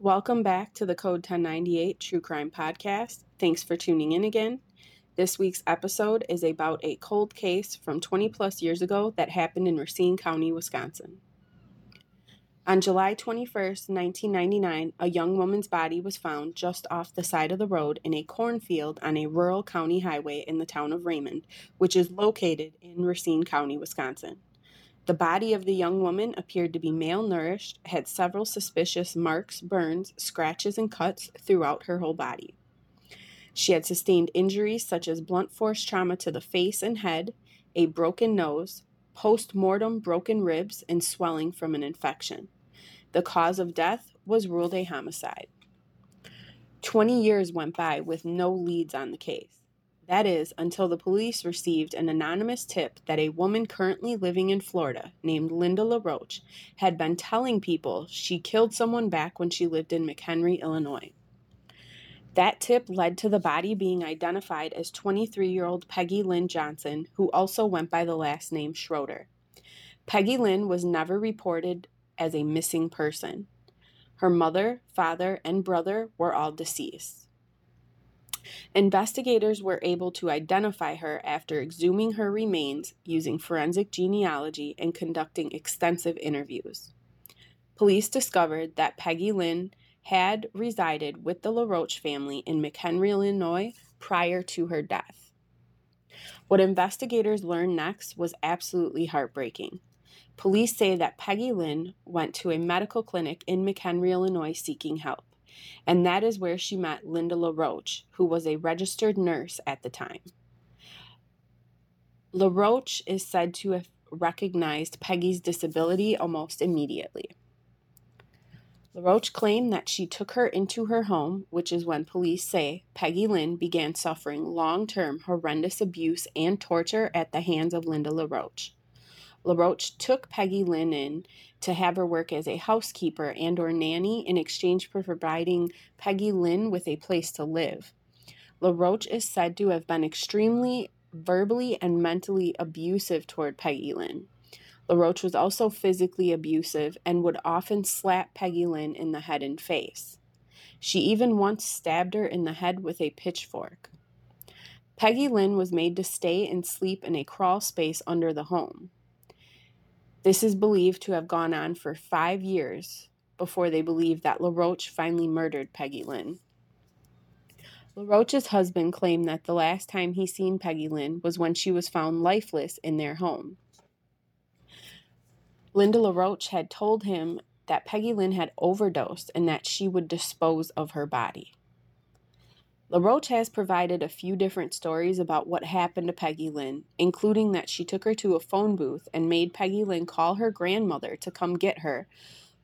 Welcome back to the Code 1098 True Crime Podcast. Thanks for tuning in again. This week's episode is about a cold case from 20 plus years ago that happened in Racine County, Wisconsin. On July 21st, 1999, a young woman's body was found just off the side of the road in a cornfield on a rural county highway in the town of Raymond, which is located in Racine County, Wisconsin. The body of the young woman appeared to be malnourished, had several suspicious marks, burns, scratches, and cuts throughout her whole body. She had sustained injuries such as blunt force trauma to the face and head, a broken nose, post mortem broken ribs, and swelling from an infection. The cause of death was ruled a homicide. 20 years went by with no leads on the case. That is, until the police received an anonymous tip that a woman currently living in Florida, named Linda LaRoche, had been telling people she killed someone back when she lived in McHenry, Illinois. That tip led to the body being identified as 23 year old Peggy Lynn Johnson, who also went by the last name Schroeder. Peggy Lynn was never reported as a missing person. Her mother, father, and brother were all deceased. Investigators were able to identify her after exhuming her remains using forensic genealogy and conducting extensive interviews. Police discovered that Peggy Lynn had resided with the LaRoche family in McHenry, Illinois prior to her death. What investigators learned next was absolutely heartbreaking. Police say that Peggy Lynn went to a medical clinic in McHenry, Illinois seeking help and that is where she met Linda LaRoche, who was a registered nurse at the time. LaRoche is said to have recognized Peggy's disability almost immediately. LaRoche claimed that she took her into her home, which is when police say Peggy Lynn began suffering long term horrendous abuse and torture at the hands of Linda LaRoche. LaRoche took Peggy Lynn in to have her work as a housekeeper and or nanny in exchange for providing Peggy Lynn with a place to live. LaRoche is said to have been extremely verbally and mentally abusive toward Peggy Lynn. LaRoche was also physically abusive and would often slap Peggy Lynn in the head and face. She even once stabbed her in the head with a pitchfork. Peggy Lynn was made to stay and sleep in a crawl space under the home. This is believed to have gone on for five years before they believed that LaRoche finally murdered Peggy Lynn. LaRoche's husband claimed that the last time he seen Peggy Lynn was when she was found lifeless in their home. Linda LaRoche had told him that Peggy Lynn had overdosed and that she would dispose of her body. LaRoche has provided a few different stories about what happened to Peggy Lynn, including that she took her to a phone booth and made Peggy Lynn call her grandmother to come get her,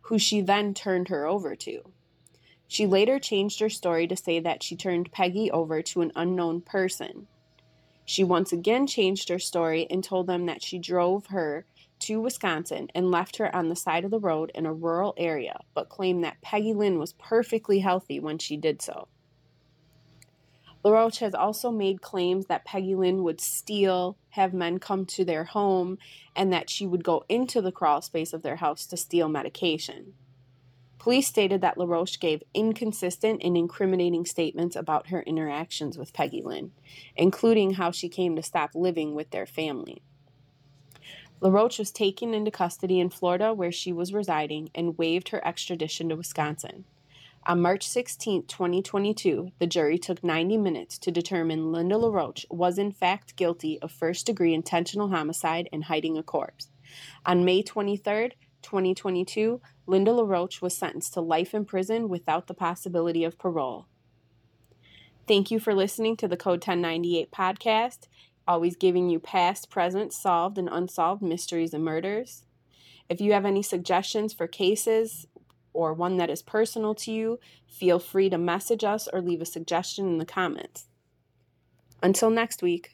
who she then turned her over to. She later changed her story to say that she turned Peggy over to an unknown person. She once again changed her story and told them that she drove her to Wisconsin and left her on the side of the road in a rural area, but claimed that Peggy Lynn was perfectly healthy when she did so. LaRoche has also made claims that Peggy Lynn would steal, have men come to their home, and that she would go into the crawl space of their house to steal medication. Police stated that LaRoche gave inconsistent and incriminating statements about her interactions with Peggy Lynn, including how she came to stop living with their family. LaRoche was taken into custody in Florida, where she was residing, and waived her extradition to Wisconsin. On March 16, 2022, the jury took 90 minutes to determine Linda LaRoche was in fact guilty of first degree intentional homicide and hiding a corpse. On May 23, 2022, Linda LaRoche was sentenced to life in prison without the possibility of parole. Thank you for listening to the Code 1098 podcast, always giving you past, present, solved, and unsolved mysteries and murders. If you have any suggestions for cases, or one that is personal to you, feel free to message us or leave a suggestion in the comments. Until next week.